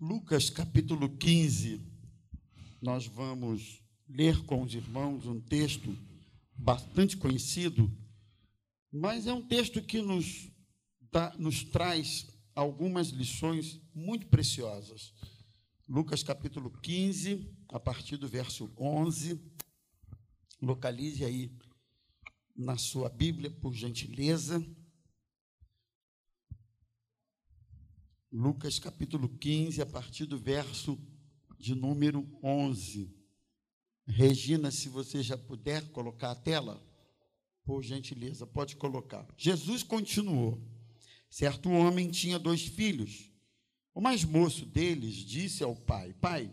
Lucas capítulo 15, nós vamos ler com os irmãos um texto bastante conhecido, mas é um texto que nos, dá, nos traz algumas lições muito preciosas. Lucas capítulo 15, a partir do verso 11. Localize aí na sua Bíblia, por gentileza. Lucas capítulo 15, a partir do verso de número 11. Regina, se você já puder colocar a tela, por gentileza, pode colocar. Jesus continuou. Certo homem tinha dois filhos. O mais moço deles disse ao pai: Pai,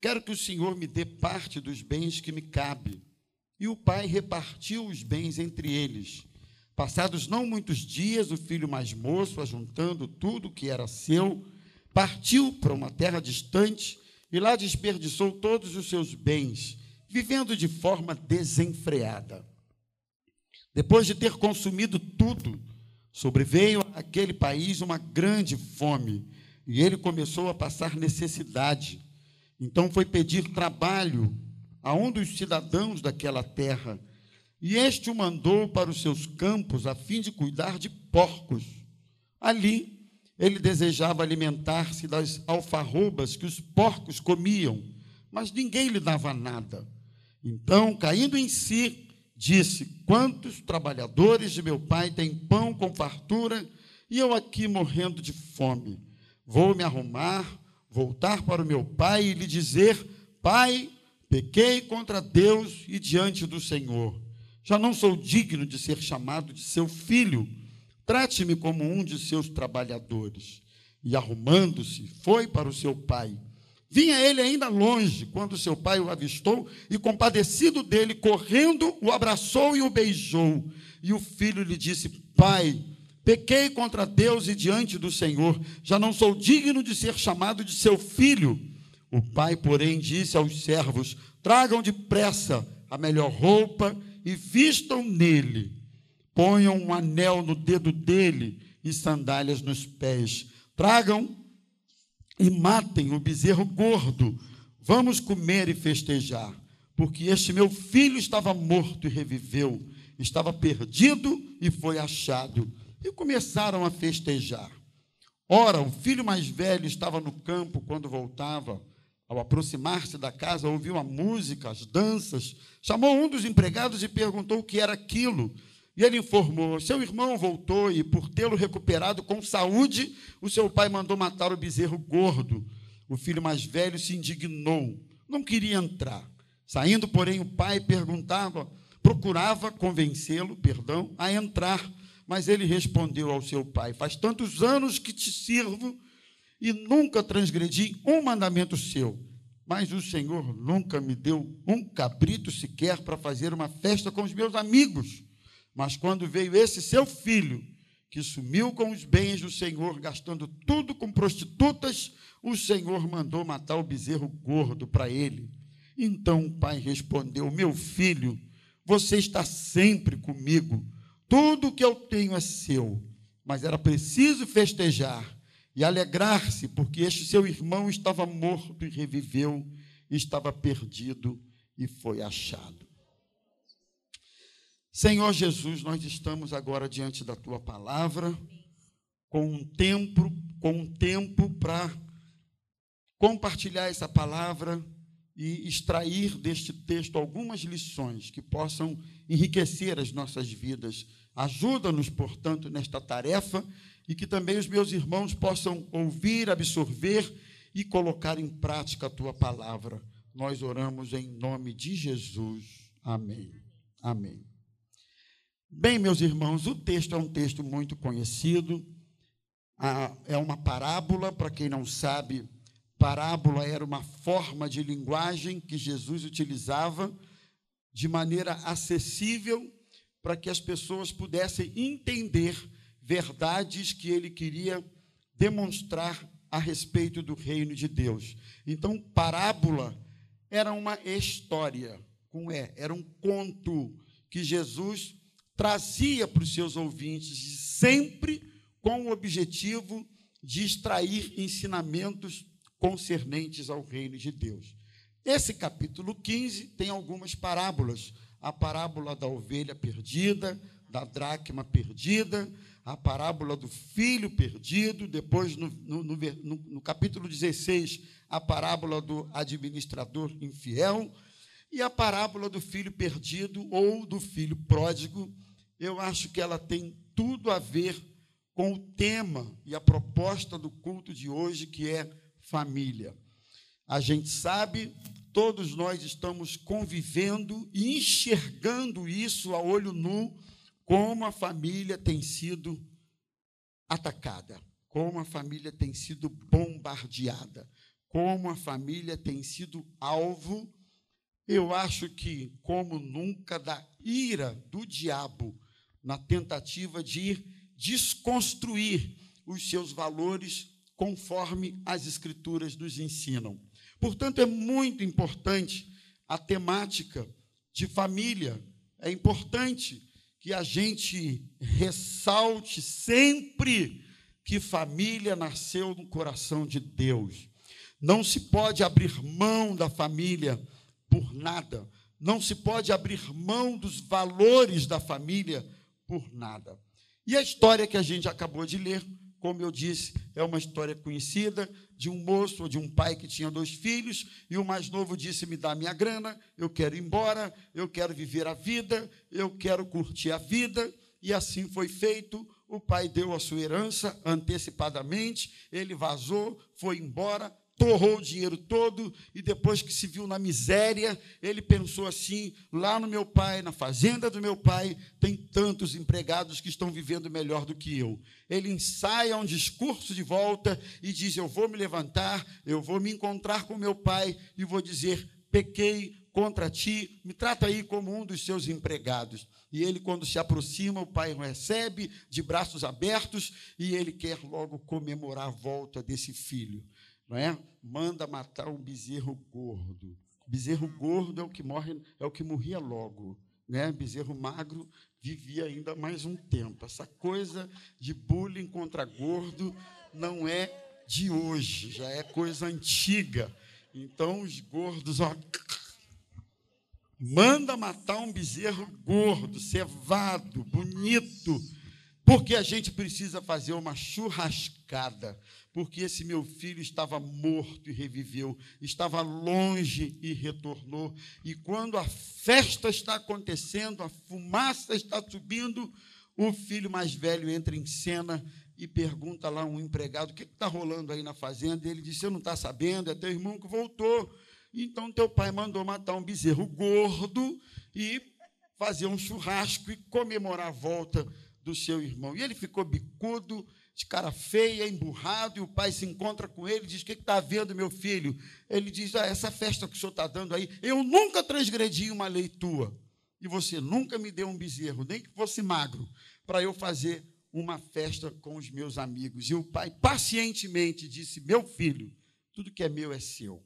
quero que o senhor me dê parte dos bens que me cabe. E o pai repartiu os bens entre eles. Passados não muitos dias, o filho mais moço, ajuntando tudo que era seu, partiu para uma terra distante e lá desperdiçou todos os seus bens, vivendo de forma desenfreada. Depois de ter consumido tudo, sobreveio àquele país uma grande fome e ele começou a passar necessidade. Então foi pedir trabalho a um dos cidadãos daquela terra, e este o mandou para os seus campos a fim de cuidar de porcos. Ali ele desejava alimentar-se das alfarrobas que os porcos comiam, mas ninguém lhe dava nada. Então, caindo em si, disse: Quantos trabalhadores de meu pai têm pão com fartura e eu aqui morrendo de fome? Vou me arrumar, voltar para o meu pai e lhe dizer: Pai, Pequei contra Deus e diante do Senhor. Já não sou digno de ser chamado de seu filho. Trate-me como um de seus trabalhadores. E arrumando-se, foi para o seu pai. Vinha ele ainda longe, quando seu pai o avistou e, compadecido dele, correndo, o abraçou e o beijou. E o filho lhe disse: Pai, pequei contra Deus e diante do Senhor. Já não sou digno de ser chamado de seu filho. O pai, porém, disse aos servos: Tragam depressa a melhor roupa e vistam nele. Ponham um anel no dedo dele e sandálias nos pés. Tragam e matem o bezerro gordo. Vamos comer e festejar, porque este meu filho estava morto e reviveu, estava perdido e foi achado. E começaram a festejar. Ora, o filho mais velho estava no campo quando voltava. Ao aproximar-se da casa, ouviu a música, as danças, chamou um dos empregados e perguntou o que era aquilo. E ele informou: seu irmão voltou e, por tê-lo recuperado com saúde, o seu pai mandou matar o bezerro gordo. O filho mais velho se indignou, não queria entrar. Saindo, porém, o pai perguntava, procurava convencê-lo, perdão, a entrar. Mas ele respondeu ao seu pai: Faz tantos anos que te sirvo e nunca transgredi um mandamento seu. Mas o Senhor nunca me deu um cabrito sequer para fazer uma festa com os meus amigos. Mas quando veio esse seu filho, que sumiu com os bens do Senhor, gastando tudo com prostitutas, o Senhor mandou matar o bezerro gordo para ele. Então o pai respondeu: Meu filho, você está sempre comigo, tudo que eu tenho é seu. Mas era preciso festejar e alegrar-se, porque este seu irmão estava morto e reviveu, estava perdido e foi achado. Senhor Jesus, nós estamos agora diante da tua palavra, com um tempo, com um tempo para compartilhar essa palavra e extrair deste texto algumas lições que possam enriquecer as nossas vidas. Ajuda-nos, portanto, nesta tarefa e que também os meus irmãos possam ouvir, absorver e colocar em prática a tua palavra. Nós oramos em nome de Jesus. Amém. Amém. Bem, meus irmãos, o texto é um texto muito conhecido. É uma parábola, para quem não sabe, parábola era uma forma de linguagem que Jesus utilizava de maneira acessível para que as pessoas pudessem entender verdades que ele queria demonstrar a respeito do reino de Deus. Então, parábola era uma história, com é, era um conto que Jesus trazia para os seus ouvintes, sempre com o objetivo de extrair ensinamentos concernentes ao reino de Deus. Esse capítulo 15 tem algumas parábolas. A parábola da ovelha perdida, da dracma perdida, a parábola do filho perdido, depois, no, no, no, no, capítulo 16, a parábola do administrador infiel, e a parábola do filho perdido ou do filho pródigo. Eu acho que ela tem tudo a ver com o tema e a proposta do culto de hoje, que é família. A gente sabe, todos nós estamos convivendo e enxergando isso a olho nu como a família tem sido atacada, como a família tem sido bombardeada, como a família tem sido alvo, eu acho que, como nunca, da ira do diabo na tentativa de ir desconstruir os seus valores conforme as Escrituras nos ensinam. Portanto, é muito importante a temática de família, é importante que a gente ressalte sempre que família nasceu no coração de Deus. Não se pode abrir mão da família por nada. Não se pode abrir mão dos valores da família por nada. E a história que a gente acabou de ler, como eu disse, é uma história conhecida de um moço ou de um pai que tinha dois filhos, e o mais novo disse: Me dá minha grana, eu quero ir embora, eu quero viver a vida, eu quero curtir a vida. E assim foi feito. O pai deu a sua herança antecipadamente, ele vazou, foi embora, torrou o dinheiro todo e depois que se viu na miséria, ele pensou assim: lá no meu pai, na fazenda do meu pai, tem tantos empregados que estão vivendo melhor do que eu. Ele ensaia um discurso de volta e diz: Eu vou me levantar, eu vou me encontrar com meu pai e vou dizer: Pequei contra ti, me trata aí como um dos seus empregados. E ele, quando se aproxima, o pai o recebe de braços abertos e ele quer logo comemorar a volta desse filho não é? Manda matar um bezerro gordo. Bezerro gordo é o que morre, é o que morria logo, né? Bezerro magro vivia ainda mais um tempo. Essa coisa de bullying contra gordo não é de hoje, já é coisa antiga. Então os gordos, ó, manda matar um bezerro gordo, cevado, bonito, porque a gente precisa fazer uma churrascada porque esse meu filho estava morto e reviveu, estava longe e retornou. E quando a festa está acontecendo, a fumaça está subindo, o filho mais velho entra em cena e pergunta lá um empregado: o que está rolando aí na fazenda? E ele disse: Você não está sabendo, é teu irmão que voltou. Então teu pai mandou matar um bezerro gordo e fazer um churrasco e comemorar a volta do seu irmão. E ele ficou bicudo de cara feia, emburrado, e o pai se encontra com ele e diz: O que está vendo, meu filho? Ele diz: ah, Essa festa que o senhor está dando aí, eu nunca transgredi uma lei tua. E você nunca me deu um bezerro, nem que fosse magro, para eu fazer uma festa com os meus amigos. E o pai pacientemente disse: Meu filho, tudo que é meu é seu.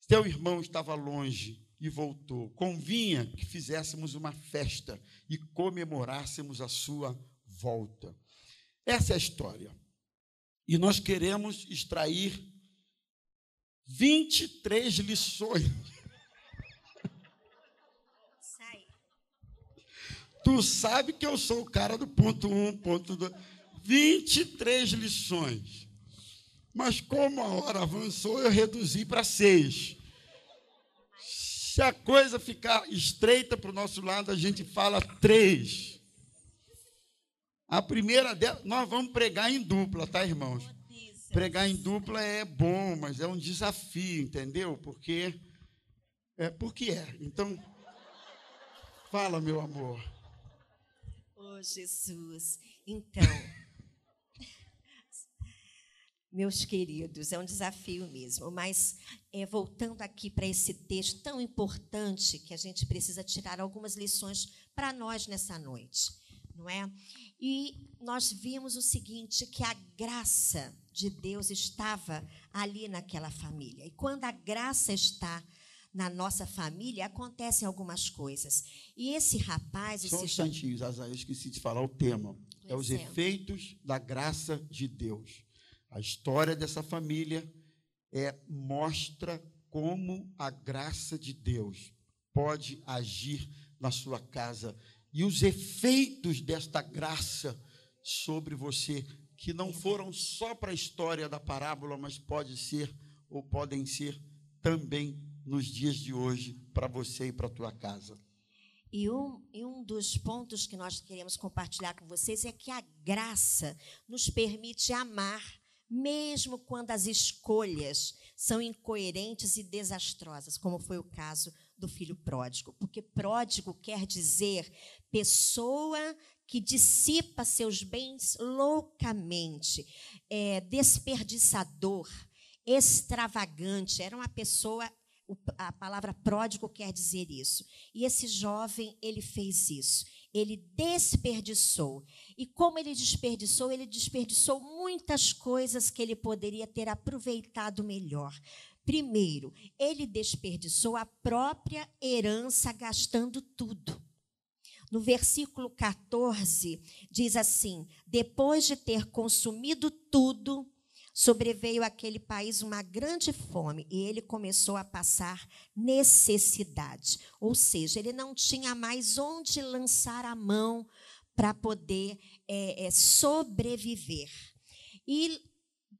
Seu irmão estava longe e voltou. Convinha que fizéssemos uma festa e comemorássemos a sua volta. Essa é a história. E nós queremos extrair 23 lições. Sai. Tu sabe que eu sou o cara do ponto 1, um, ponto 2. 23 lições. Mas como a hora avançou, eu reduzi para seis. Se a coisa ficar estreita para o nosso lado, a gente fala três. A primeira dela, nós vamos pregar em dupla, tá, irmãos? Pregar em dupla é bom, mas é um desafio, entendeu? Porque é porque é. Então, fala, meu amor. Oh, Jesus. Então, meus queridos, é um desafio mesmo, mas é, voltando aqui para esse texto tão importante que a gente precisa tirar algumas lições para nós nessa noite, não é? E nós vimos o seguinte: que a graça de Deus estava ali naquela família. E quando a graça está na nossa família, acontecem algumas coisas. E esse rapaz. Só um instantinho, Zaza, eu esqueci de falar o tema. Pois é os é. efeitos da graça de Deus. A história dessa família é mostra como a graça de Deus pode agir na sua casa e os efeitos desta graça sobre você que não foram só para a história da parábola, mas pode ser ou podem ser também nos dias de hoje para você e para a tua casa. E um, e um dos pontos que nós queremos compartilhar com vocês é que a graça nos permite amar, mesmo quando as escolhas são incoerentes e desastrosas, como foi o caso do filho pródigo. Porque pródigo quer dizer pessoa que dissipa seus bens loucamente, é, desperdiçador, extravagante. Era uma pessoa a palavra pródigo quer dizer isso. E esse jovem, ele fez isso. Ele desperdiçou. E como ele desperdiçou, ele desperdiçou muitas coisas que ele poderia ter aproveitado melhor. Primeiro, ele desperdiçou a própria herança gastando tudo. No versículo 14, diz assim: Depois de ter consumido tudo, sobreveio àquele país uma grande fome e ele começou a passar necessidade. Ou seja, ele não tinha mais onde lançar a mão para poder é, é, sobreviver. E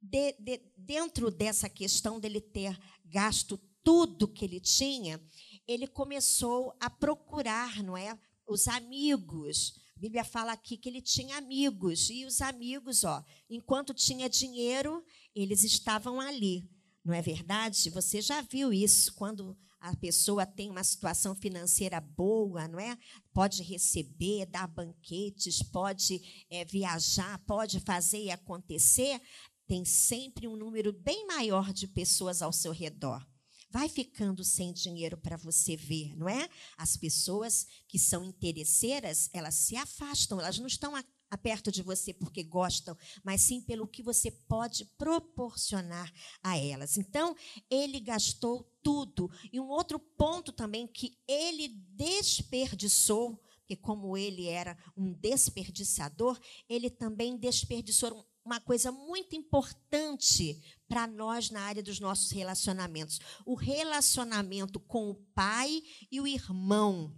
de, de, dentro dessa questão dele ter gasto tudo que ele tinha, ele começou a procurar, não é, os amigos a Bíblia fala aqui que ele tinha amigos, e os amigos, ó, enquanto tinha dinheiro, eles estavam ali. Não é verdade? Você já viu isso quando a pessoa tem uma situação financeira boa, não é? Pode receber, dar banquetes, pode é, viajar, pode fazer e acontecer. Tem sempre um número bem maior de pessoas ao seu redor vai ficando sem dinheiro para você ver, não é? As pessoas que são interesseiras, elas se afastam, elas não estão perto de você porque gostam, mas sim pelo que você pode proporcionar a elas. Então, ele gastou tudo. E um outro ponto também que ele desperdiçou, porque como ele era um desperdiçador, ele também desperdiçou uma coisa muito importante para nós na área dos nossos relacionamentos. O relacionamento com o pai e o irmão.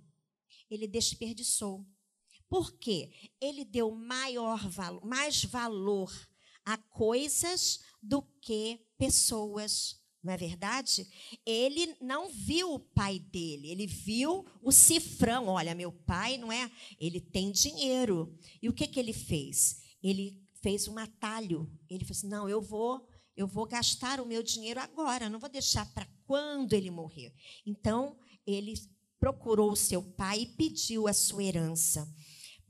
Ele desperdiçou. Por quê? Ele deu maior valor, mais valor a coisas do que pessoas. Não é verdade? Ele não viu o pai dele, ele viu o cifrão. Olha, meu pai não é, ele tem dinheiro. E o que que ele fez? Ele fez um atalho. Ele falou assim: "Não, eu vou, eu vou gastar o meu dinheiro agora, não vou deixar para quando ele morrer". Então, ele procurou o seu pai e pediu a sua herança.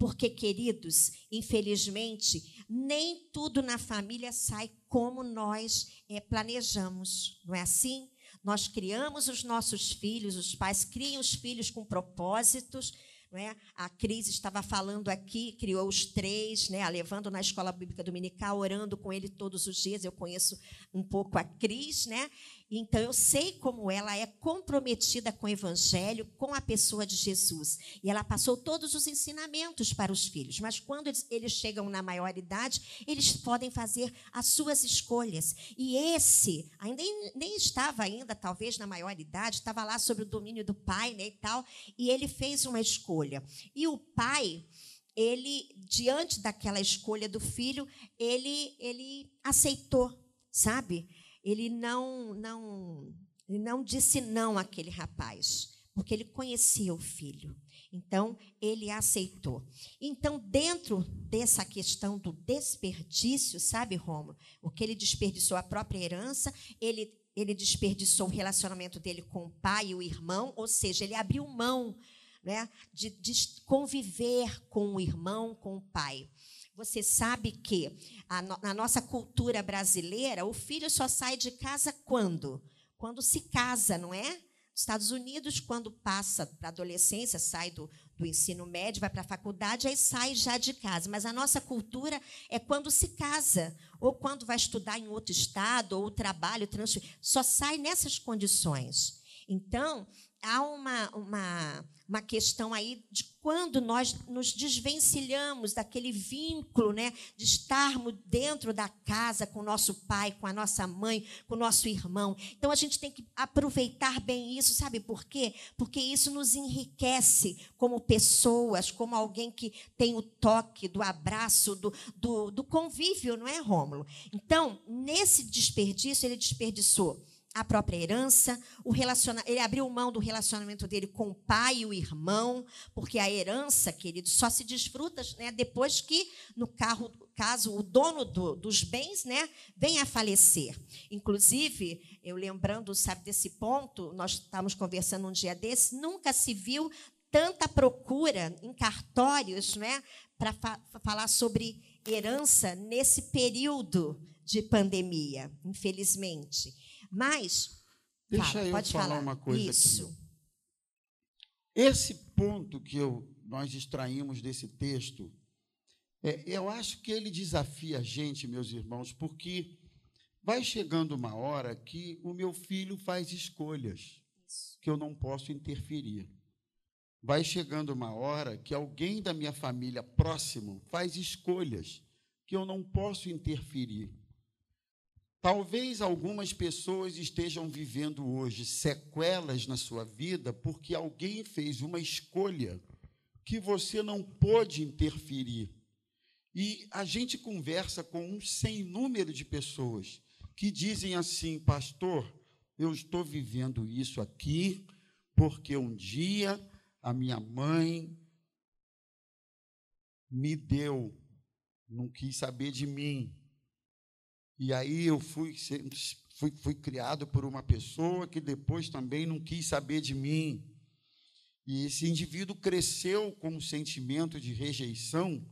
Porque, queridos, infelizmente, nem tudo na família sai como nós é, planejamos, não é assim? Nós criamos os nossos filhos, os pais criam os filhos com propósitos, é? A Cris estava falando aqui, criou os três, né? a levando na escola bíblica dominical, orando com ele todos os dias. Eu conheço um pouco a Cris, né? Então eu sei como ela é comprometida com o evangelho, com a pessoa de Jesus. E ela passou todos os ensinamentos para os filhos. Mas quando eles chegam na maioridade, eles podem fazer as suas escolhas. E esse ainda nem estava ainda talvez na maioridade, estava lá sobre o domínio do pai, né, e tal, e ele fez uma escolha. E o pai ele diante daquela escolha do filho, ele ele aceitou, sabe? Ele não, não, ele não disse não àquele rapaz, porque ele conhecia o filho. Então, ele aceitou. Então, dentro dessa questão do desperdício, sabe, Romo? O que ele desperdiçou a própria herança, ele, ele desperdiçou o relacionamento dele com o pai e o irmão, ou seja, ele abriu mão né, de, de conviver com o irmão, com o pai. Você sabe que a, na nossa cultura brasileira, o filho só sai de casa quando? Quando se casa, não é? Estados Unidos, quando passa para a adolescência, sai do, do ensino médio, vai para a faculdade, aí sai já de casa. Mas a nossa cultura é quando se casa, ou quando vai estudar em outro estado, ou trabalho transfer... só sai nessas condições. Então, há uma, uma, uma questão aí de quando nós nos desvencilhamos daquele vínculo, né, de estarmos dentro da casa com o nosso pai, com a nossa mãe, com o nosso irmão. Então a gente tem que aproveitar bem isso, sabe por quê? Porque isso nos enriquece como pessoas, como alguém que tem o toque do abraço, do, do, do convívio, não é, Rômulo? Então, nesse desperdício, ele desperdiçou a própria herança, o relaciona... ele abriu mão do relacionamento dele com o pai e o irmão, porque a herança, querido, só se desfruta né, depois que, no carro, caso o dono do, dos bens né, venha a falecer. Inclusive, eu lembrando, sabe, desse ponto, nós estávamos conversando um dia desse, nunca se viu tanta procura em cartórios né, para fa falar sobre herança nesse período de pandemia, infelizmente. Mas. Deixa fala, eu pode falar, falar uma coisa Isso. aqui. Esse ponto que eu, nós extraímos desse texto, é, eu acho que ele desafia a gente, meus irmãos, porque vai chegando uma hora que o meu filho faz escolhas Isso. que eu não posso interferir. Vai chegando uma hora que alguém da minha família próximo faz escolhas que eu não posso interferir. Talvez algumas pessoas estejam vivendo hoje sequelas na sua vida porque alguém fez uma escolha que você não pôde interferir. E a gente conversa com um sem número de pessoas que dizem assim, pastor, eu estou vivendo isso aqui porque um dia a minha mãe me deu, não quis saber de mim. E aí eu fui, fui, fui criado por uma pessoa que depois também não quis saber de mim. E esse indivíduo cresceu com um sentimento de rejeição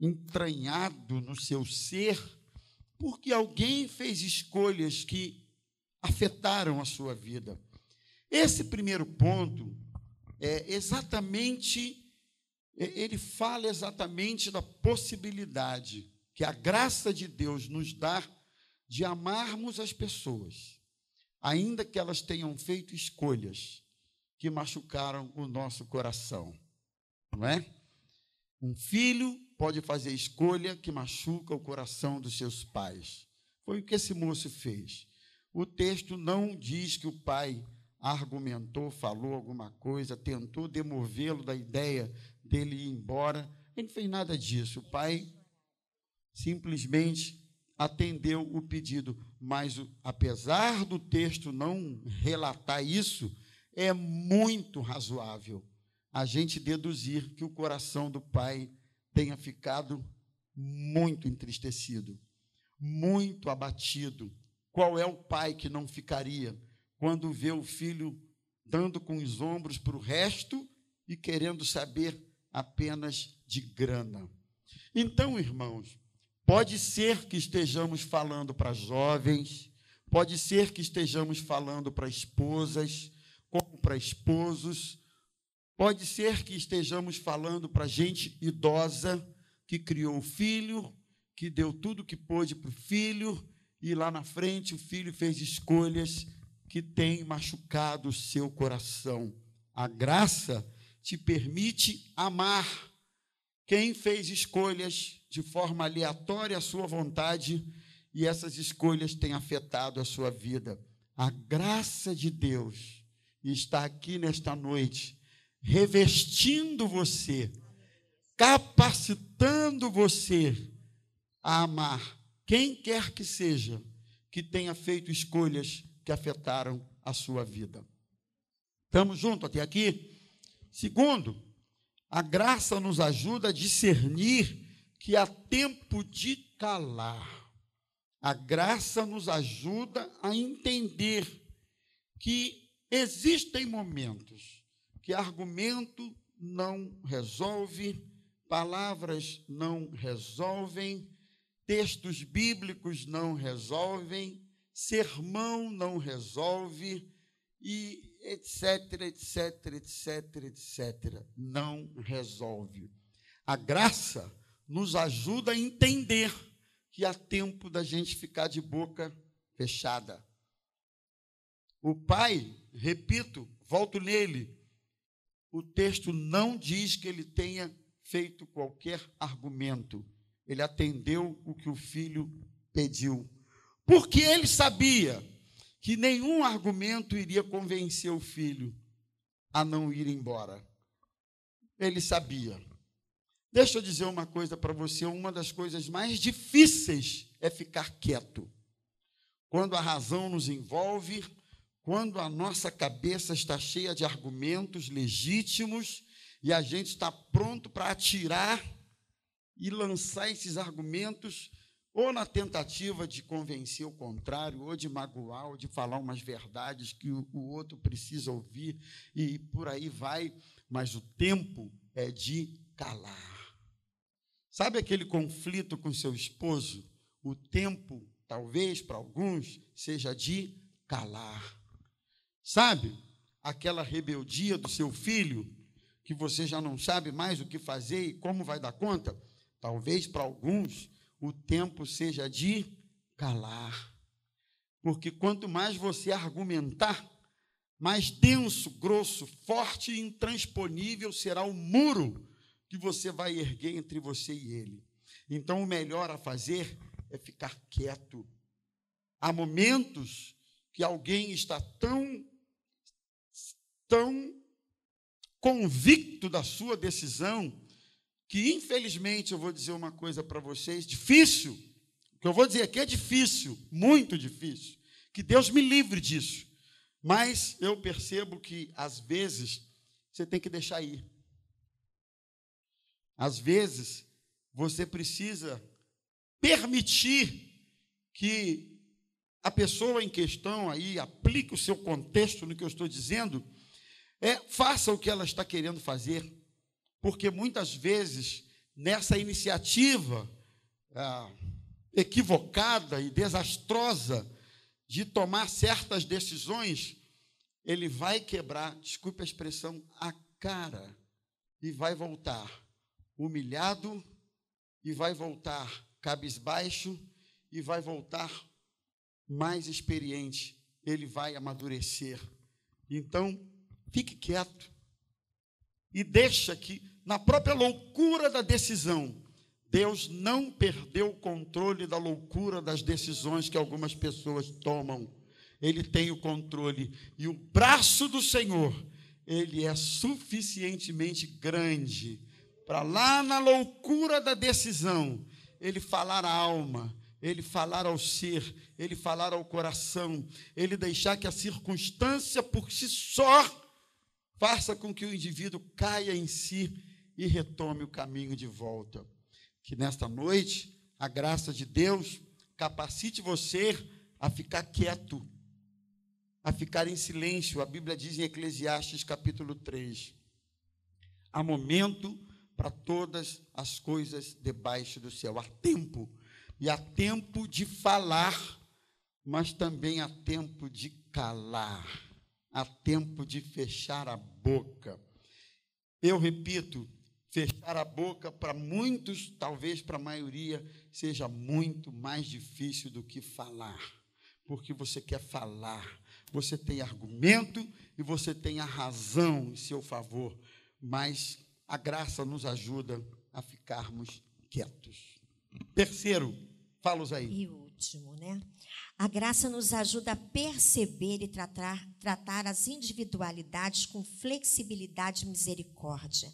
entranhado no seu ser, porque alguém fez escolhas que afetaram a sua vida. Esse primeiro ponto é exatamente, ele fala exatamente da possibilidade que a graça de Deus nos dá de amarmos as pessoas, ainda que elas tenham feito escolhas que machucaram o nosso coração, não é? Um filho pode fazer escolha que machuca o coração dos seus pais. Foi o que esse moço fez. O texto não diz que o pai argumentou, falou alguma coisa, tentou demovê-lo da ideia dele ir embora. Ele não fez nada disso. O pai simplesmente atendeu o pedido. Mas, apesar do texto não relatar isso, é muito razoável a gente deduzir que o coração do pai tenha ficado muito entristecido, muito abatido. Qual é o pai que não ficaria quando vê o filho dando com os ombros para o resto e querendo saber apenas de grana? Então, irmãos, Pode ser que estejamos falando para jovens, pode ser que estejamos falando para esposas, como para esposos, pode ser que estejamos falando para gente idosa que criou o filho, que deu tudo que pôde para o filho, e lá na frente o filho fez escolhas que têm machucado o seu coração. A graça te permite amar. Quem fez escolhas de forma aleatória a sua vontade e essas escolhas têm afetado a sua vida. A graça de Deus está aqui nesta noite, revestindo você, capacitando você a amar quem quer que seja que tenha feito escolhas que afetaram a sua vida. Estamos juntos até aqui? Segundo, a graça nos ajuda a discernir que há tempo de calar. A graça nos ajuda a entender que existem momentos que argumento não resolve, palavras não resolvem, textos bíblicos não resolvem, sermão não resolve e etc, etc, etc, etc. Não resolve. A graça nos ajuda a entender que há tempo da gente ficar de boca fechada. O pai, repito, volto nele, o texto não diz que ele tenha feito qualquer argumento. Ele atendeu o que o filho pediu. Porque ele sabia que nenhum argumento iria convencer o filho a não ir embora. Ele sabia. Deixa eu dizer uma coisa para você: uma das coisas mais difíceis é ficar quieto. Quando a razão nos envolve, quando a nossa cabeça está cheia de argumentos legítimos e a gente está pronto para atirar e lançar esses argumentos, ou na tentativa de convencer o contrário, ou de magoar, ou de falar umas verdades que o, o outro precisa ouvir, e por aí vai, mas o tempo é de calar. Sabe aquele conflito com seu esposo? O tempo, talvez para alguns, seja de calar. Sabe? Aquela rebeldia do seu filho, que você já não sabe mais o que fazer e como vai dar conta? Talvez para alguns o tempo seja de calar. Porque quanto mais você argumentar, mais denso, grosso, forte e intransponível será o muro que você vai erguer entre você e ele. Então, o melhor a fazer é ficar quieto. Há momentos que alguém está tão tão convicto da sua decisão que, infelizmente, eu vou dizer uma coisa para vocês: difícil. O que eu vou dizer aqui é difícil, muito difícil. Que Deus me livre disso. Mas eu percebo que, às vezes, você tem que deixar ir. Às vezes, você precisa permitir que a pessoa em questão aí aplique o seu contexto no que eu estou dizendo é, faça o que ela está querendo fazer, porque muitas vezes nessa iniciativa ah, equivocada e desastrosa de tomar certas decisões, ele vai quebrar, desculpe a expressão, a cara e vai voltar humilhado e vai voltar cabisbaixo e vai voltar mais experiente, ele vai amadurecer. Então, Fique quieto. E deixa que, na própria loucura da decisão, Deus não perdeu o controle da loucura das decisões que algumas pessoas tomam. Ele tem o controle. E o braço do Senhor, ele é suficientemente grande para lá na loucura da decisão, ele falar a alma, ele falar ao ser, ele falar ao coração, ele deixar que a circunstância por si só faça com que o indivíduo caia em si e retome o caminho de volta. Que nesta noite, a graça de Deus capacite você a ficar quieto, a ficar em silêncio. A Bíblia diz em Eclesiastes capítulo 3: há momento para todas as coisas debaixo do céu, há tempo, e há tempo de falar, mas também há tempo de calar há tempo de fechar a boca. Eu repito, fechar a boca para muitos, talvez para a maioria, seja muito mais difícil do que falar, porque você quer falar, você tem argumento e você tem a razão em seu favor, mas a graça nos ajuda a ficarmos quietos. Terceiro, fala-os aí. E último, né? A graça nos ajuda a perceber e tratar, tratar as individualidades com flexibilidade e misericórdia.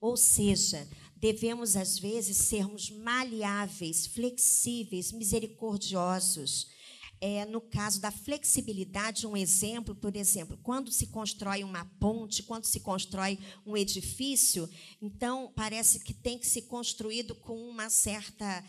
Ou seja, devemos às vezes sermos maleáveis, flexíveis, misericordiosos. É, no caso da flexibilidade, um exemplo, por exemplo, quando se constrói uma ponte, quando se constrói um edifício, então parece que tem que ser construído com uma certa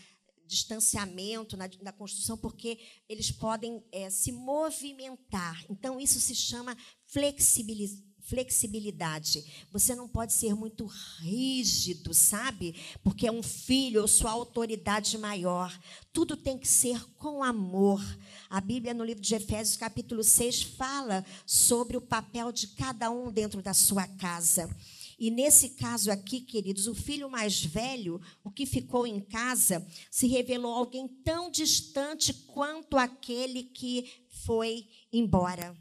distanciamento na, na construção, porque eles podem é, se movimentar. Então, isso se chama flexibilidade flexibilidade. Você não pode ser muito rígido, sabe? Porque é um filho ou sua autoridade maior. Tudo tem que ser com amor. A Bíblia, no livro de Efésios, capítulo 6, fala sobre o papel de cada um dentro da sua casa. E nesse caso aqui, queridos, o filho mais velho, o que ficou em casa, se revelou alguém tão distante quanto aquele que foi embora.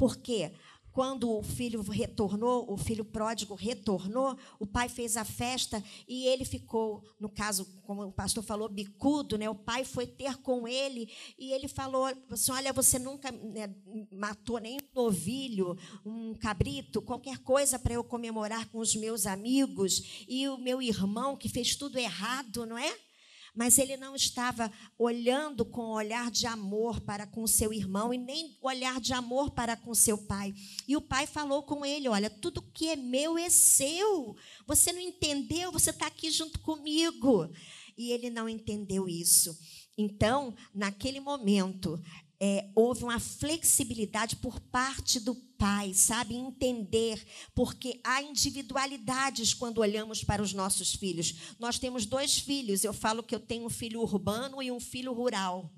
Por quê? Quando o filho retornou, o filho pródigo retornou, o pai fez a festa e ele ficou, no caso, como o pastor falou, bicudo, né? O pai foi ter com ele e ele falou assim: Olha, você nunca né, matou nem um novilho, um cabrito, qualquer coisa para eu comemorar com os meus amigos e o meu irmão que fez tudo errado, não é? Mas ele não estava olhando com olhar de amor para com seu irmão e nem olhar de amor para com seu pai. E o pai falou com ele: Olha, tudo que é meu é seu. Você não entendeu? Você está aqui junto comigo. E ele não entendeu isso. Então, naquele momento, é, houve uma flexibilidade por parte do pai, sabe? Entender, porque há individualidades quando olhamos para os nossos filhos. Nós temos dois filhos, eu falo que eu tenho um filho urbano e um filho rural.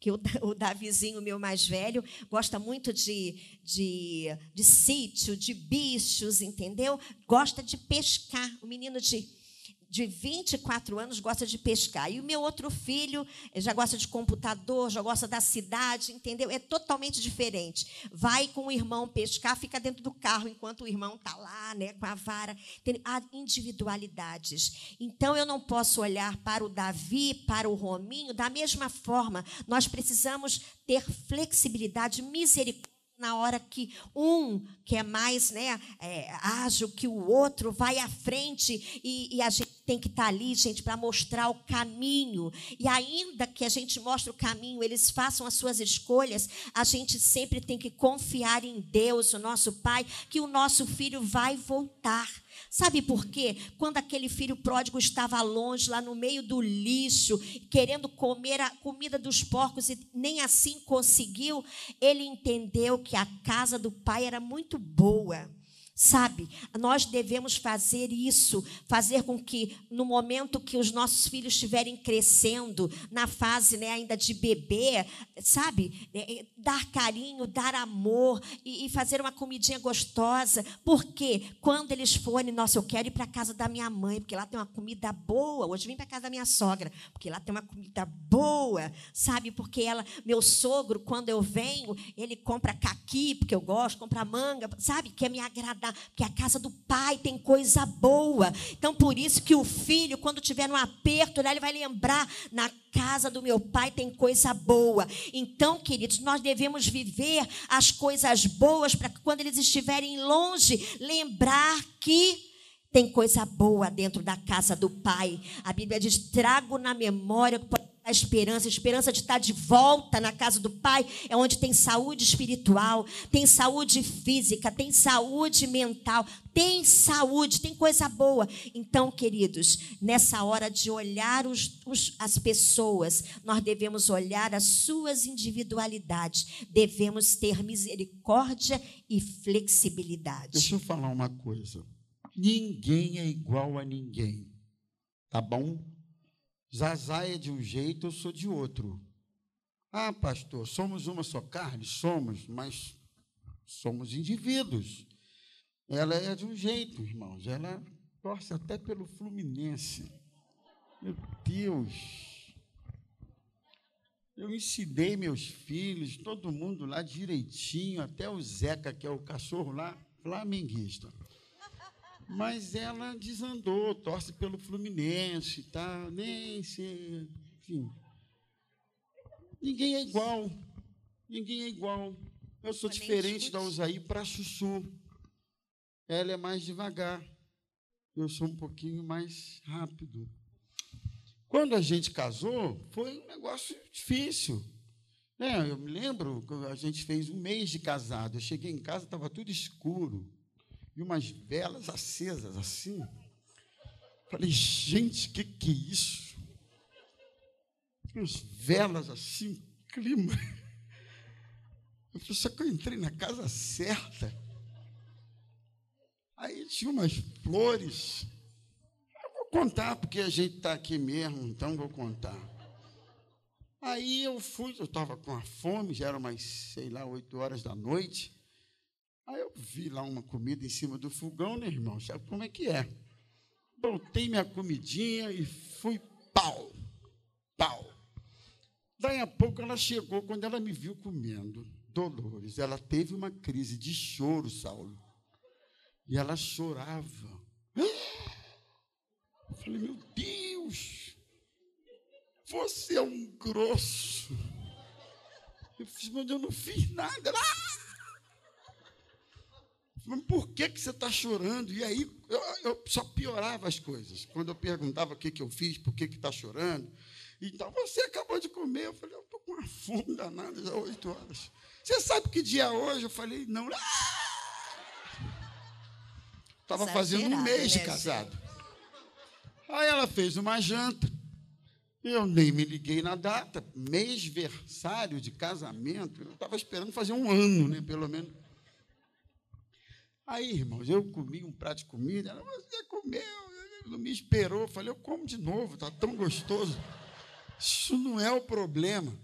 Que o, o Davizinho, meu mais velho, gosta muito de, de, de sítio, de bichos, entendeu? Gosta de pescar. O menino de de 24 anos gosta de pescar. E o meu outro filho já gosta de computador, já gosta da cidade, entendeu? É totalmente diferente. Vai com o irmão pescar, fica dentro do carro enquanto o irmão está lá, né, com a vara. Há individualidades. Então eu não posso olhar para o Davi, para o Rominho da mesma forma. Nós precisamos ter flexibilidade, misericórdia na hora que um que é mais né, é, ágil que o outro vai à frente e, e a gente tem que estar ali, gente, para mostrar o caminho. E ainda que a gente mostre o caminho, eles façam as suas escolhas, a gente sempre tem que confiar em Deus, o nosso Pai, que o nosso filho vai voltar. Sabe por quê? Quando aquele filho pródigo estava longe, lá no meio do lixo, querendo comer a comida dos porcos e nem assim conseguiu, ele entendeu que a casa do pai era muito boa. Sabe, nós devemos fazer isso, fazer com que no momento que os nossos filhos estiverem crescendo, na fase né, ainda de bebê, sabe, é, é, dar carinho, dar amor e, e, fazer uma comidinha gostosa. Porque quando eles forem, nossa, eu quero ir para a casa da minha mãe, porque lá tem uma comida boa. Hoje vim para a casa da minha sogra, porque lá tem uma comida boa, sabe? Porque ela, meu sogro, quando eu venho, ele compra caqui, porque eu gosto, compra manga, sabe? Quer me agradar porque a casa do pai tem coisa boa. Então, por isso que o filho, quando tiver um aperto, né, ele vai lembrar: na casa do meu pai tem coisa boa. Então, queridos, nós devemos viver as coisas boas para que quando eles estiverem longe, lembrar que tem coisa boa dentro da casa do pai. A Bíblia diz: trago na memória a esperança, a esperança de estar de volta na casa do Pai, é onde tem saúde espiritual, tem saúde física, tem saúde mental, tem saúde, tem coisa boa. Então, queridos, nessa hora de olhar os, os, as pessoas, nós devemos olhar as suas individualidades, devemos ter misericórdia e flexibilidade. Deixa eu falar uma coisa. Ninguém é igual a ninguém, tá bom? Zazá é de um jeito, eu sou de outro. Ah, pastor, somos uma só carne? Somos, mas somos indivíduos. Ela é de um jeito, irmãos. Ela torce até pelo Fluminense. Meu Deus. Eu ensinei meus filhos, todo mundo lá direitinho, até o Zeca, que é o cachorro lá, flamenguista. Mas ela desandou, torce pelo Fluminense, tá? Nem se. Enfim. Ninguém é igual. Ninguém é igual. Eu sou diferente da Usaí para Chuchu. Ela é mais devagar. Eu sou um pouquinho mais rápido. Quando a gente casou, foi um negócio difícil. É, eu me lembro que a gente fez um mês de casado. Eu cheguei em casa, estava tudo escuro e umas velas acesas assim. Falei, gente, que, que é isso? Umas velas assim, clima. Eu falei, só que eu entrei na casa certa. Aí tinha umas flores. Eu vou contar, porque a gente está aqui mesmo, então vou contar. Aí eu fui, eu estava com a fome, já era umas, sei lá, oito horas da noite. Aí eu vi lá uma comida em cima do fogão, né, irmão? Sabe como é que é? Botei minha comidinha e fui pau, pau. Daí a pouco ela chegou, quando ela me viu comendo, Dolores, ela teve uma crise de choro, Saulo. E ela chorava. Eu falei, meu Deus, você é um grosso. Eu fiz, mas eu não fiz nada. Ah! Mas por que, que você está chorando? E aí eu, eu, só piorava as coisas. Quando eu perguntava o que, que eu fiz, por que está chorando. Então, você acabou de comer. Eu falei, eu estou com uma fome danada já oito horas. Você sabe que dia é hoje? Eu falei, não. Estava fazendo um mês de né, casado. Aí ela fez uma janta. Eu nem me liguei na data, mêsversário de casamento. Eu estava esperando fazer um ano, né, pelo menos. Aí, irmãos, eu comi um prato de comida. Ela, você comeu, não me esperou. Eu falei, eu como de novo, está tão gostoso. Isso não é o problema.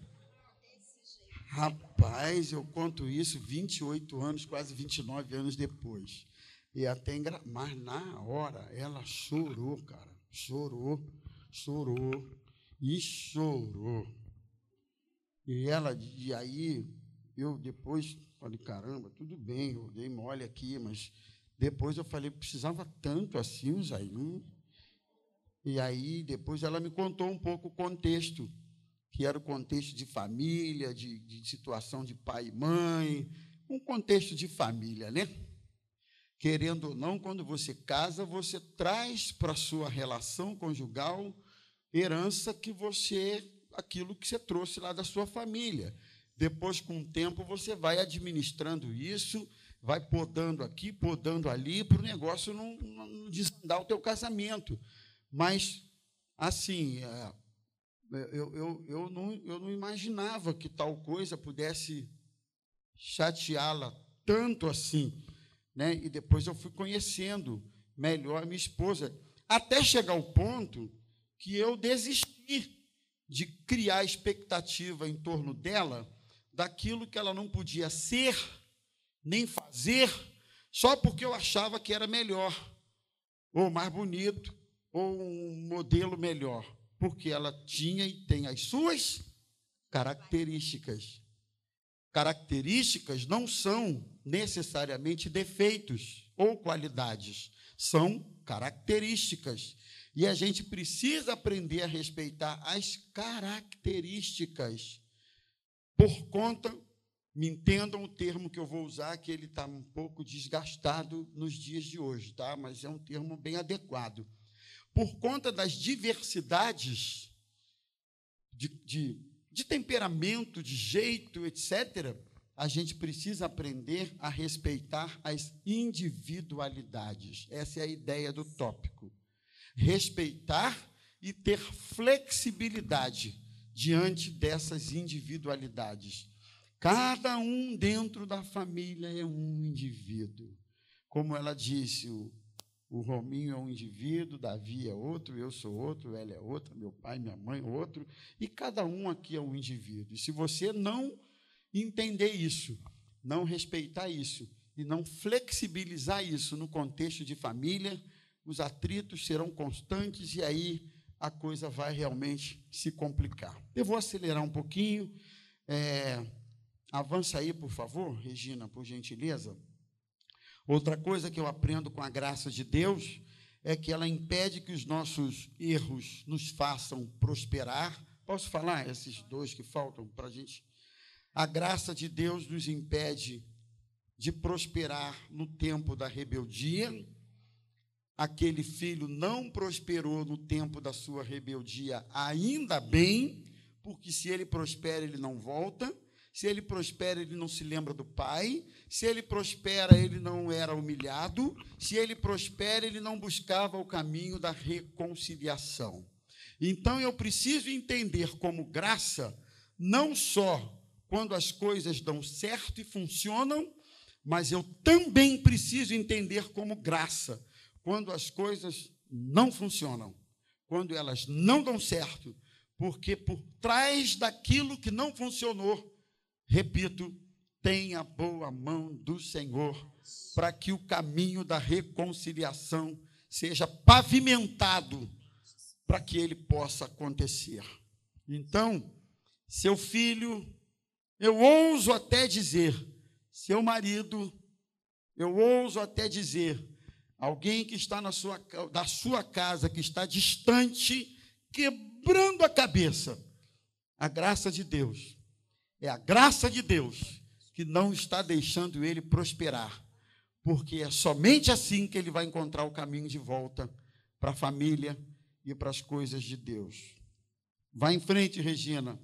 Rapaz, eu conto isso 28 anos, quase 29 anos depois. E até engra... Mas na hora ela chorou, cara. Chorou, chorou e chorou. E ela, e aí, eu depois falei, caramba, tudo bem, eu dei mole aqui, mas depois eu falei, precisava tanto assim, Zainu. E aí, depois ela me contou um pouco o contexto, que era o contexto de família, de, de situação de pai e mãe, um contexto de família, né? Querendo ou não, quando você casa, você traz para a sua relação conjugal herança que você, aquilo que você trouxe lá da sua família. Depois, com o tempo, você vai administrando isso, vai podando aqui, podando ali, para o negócio não, não desandar o teu casamento. Mas, assim, é, eu, eu, eu, não, eu não imaginava que tal coisa pudesse chateá-la tanto assim. Né? E depois eu fui conhecendo melhor a minha esposa, até chegar ao ponto que eu desisti de criar expectativa em torno dela daquilo que ela não podia ser nem fazer só porque eu achava que era melhor ou mais bonito ou um modelo melhor, porque ela tinha e tem as suas características. Características não são necessariamente defeitos ou qualidades, são características. E a gente precisa aprender a respeitar as características. Por conta, me entendam o termo que eu vou usar, que ele está um pouco desgastado nos dias de hoje, tá? mas é um termo bem adequado. Por conta das diversidades de, de, de temperamento, de jeito, etc., a gente precisa aprender a respeitar as individualidades. Essa é a ideia do tópico respeitar e ter flexibilidade diante dessas individualidades. Cada um dentro da família é um indivíduo. Como ela disse, o, o Rominho é um indivíduo, Davi é outro, eu sou outro, ela é outra, meu pai, minha mãe, outro, e cada um aqui é um indivíduo. E se você não entender isso, não respeitar isso e não flexibilizar isso no contexto de família, os atritos serão constantes e aí a coisa vai realmente se complicar. Eu vou acelerar um pouquinho. É, avança aí, por favor, Regina, por gentileza. Outra coisa que eu aprendo com a graça de Deus é que ela impede que os nossos erros nos façam prosperar. Posso falar esses dois que faltam para a gente? A graça de Deus nos impede de prosperar no tempo da rebeldia aquele filho não prosperou no tempo da sua rebeldia, ainda bem, porque se ele prospera, ele não volta. Se ele prospera, ele não se lembra do pai. Se ele prospera, ele não era humilhado. Se ele prospera, ele não buscava o caminho da reconciliação. Então eu preciso entender como graça, não só quando as coisas dão certo e funcionam, mas eu também preciso entender como graça quando as coisas não funcionam, quando elas não dão certo, porque por trás daquilo que não funcionou, repito, tem a boa mão do Senhor para que o caminho da reconciliação seja pavimentado para que ele possa acontecer. Então, seu filho, eu ouso até dizer, seu marido, eu ouso até dizer, alguém que está na sua, da sua casa, que está distante, quebrando a cabeça. A graça de Deus, é a graça de Deus que não está deixando ele prosperar, porque é somente assim que ele vai encontrar o caminho de volta para a família e para as coisas de Deus. Vá em frente, Regina.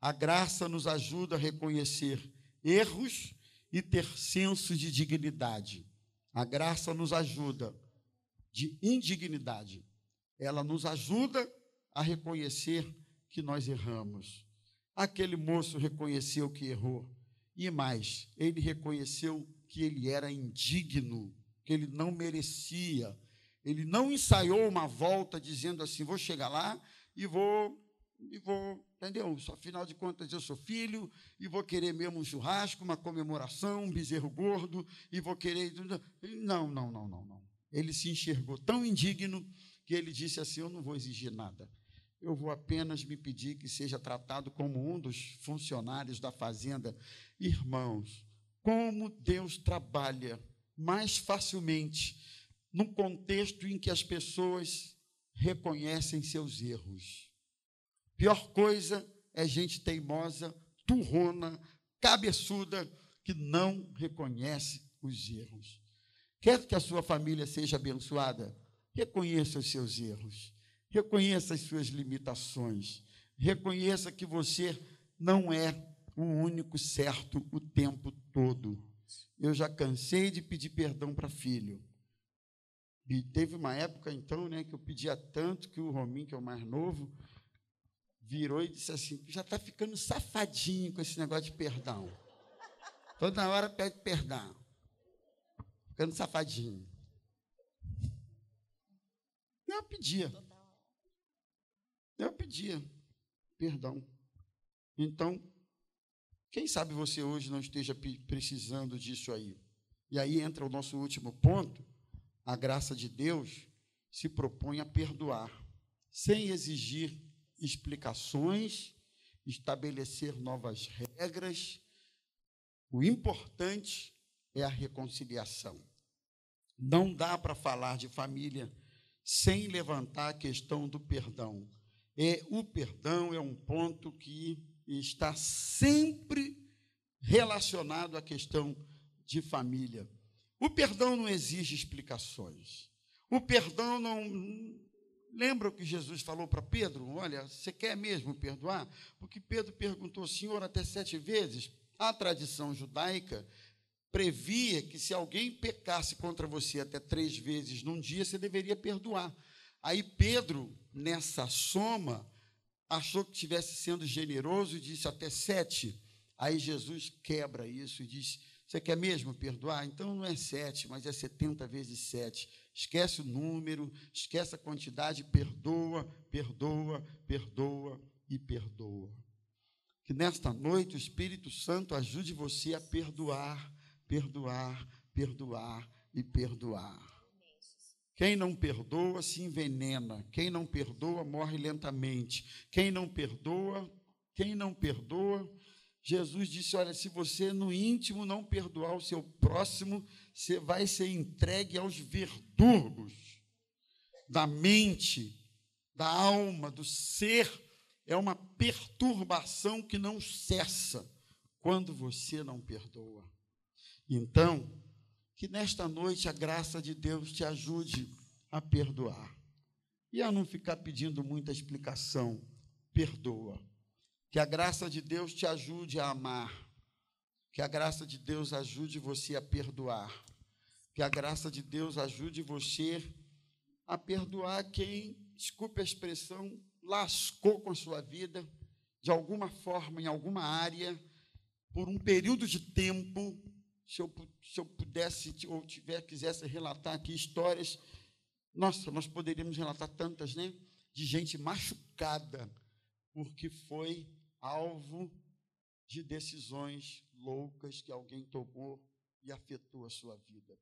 A graça nos ajuda a reconhecer erros e ter senso de dignidade. A graça nos ajuda de indignidade. Ela nos ajuda a reconhecer que nós erramos. Aquele moço reconheceu que errou. E mais, ele reconheceu que ele era indigno, que ele não merecia. Ele não ensaiou uma volta dizendo assim: vou chegar lá e vou e vou, entendeu? Afinal de contas, eu sou filho e vou querer mesmo um churrasco, uma comemoração, um bezerro gordo, e vou querer. Não, não, não, não, não. Ele se enxergou tão indigno que ele disse assim: Eu não vou exigir nada. Eu vou apenas me pedir que seja tratado como um dos funcionários da fazenda. Irmãos, como Deus trabalha mais facilmente num contexto em que as pessoas reconhecem seus erros. Pior coisa é gente teimosa, turrona, cabeçuda, que não reconhece os erros. Quer que a sua família seja abençoada? Reconheça os seus erros. Reconheça as suas limitações. Reconheça que você não é o único certo o tempo todo. Eu já cansei de pedir perdão para filho. E teve uma época, então, né, que eu pedia tanto que o Rominho, que é o mais novo, virou e disse assim: já está ficando safadinho com esse negócio de perdão. Toda hora pede perdão. Ficando safadinho. Eu pedia. Eu pedia perdão. Então, quem sabe você hoje não esteja precisando disso aí. E aí entra o nosso último ponto. A graça de Deus se propõe a perdoar, sem exigir explicações, estabelecer novas regras. O importante é a reconciliação. Não dá para falar de família sem levantar a questão do perdão. É, o perdão é um ponto que está sempre relacionado à questão de família. O perdão não exige explicações. O perdão não, Lembra o que Jesus falou para Pedro? Olha, você quer mesmo perdoar? Porque Pedro perguntou, Senhor, até sete vezes. A tradição judaica previa que se alguém pecasse contra você até três vezes num dia, você deveria perdoar. Aí Pedro, nessa soma, achou que estivesse sendo generoso e disse até sete. Aí Jesus quebra isso e diz: Você quer mesmo perdoar? Então não é sete, mas é setenta vezes sete. Esquece o número, esquece a quantidade, perdoa, perdoa, perdoa e perdoa. Que nesta noite o Espírito Santo ajude você a perdoar, perdoar, perdoar e perdoar. Quem não perdoa se envenena, quem não perdoa morre lentamente. Quem não perdoa, quem não perdoa, Jesus disse: Olha, se você no íntimo não perdoar o seu próximo, você vai ser entregue aos verdugos da mente, da alma, do ser. É uma perturbação que não cessa quando você não perdoa. Então, que nesta noite a graça de Deus te ajude a perdoar e a não ficar pedindo muita explicação. Perdoa. Que a graça de Deus te ajude a amar que a graça de Deus ajude você a perdoar. Que a graça de Deus ajude você a perdoar quem, desculpe a expressão, lascou com a sua vida, de alguma forma, em alguma área, por um período de tempo. Se eu, se eu pudesse ou tiver, quisesse relatar aqui histórias, nossa, nós poderíamos relatar tantas, né? De gente machucada, porque foi alvo de decisões loucas que alguém tomou e afetou a sua vida.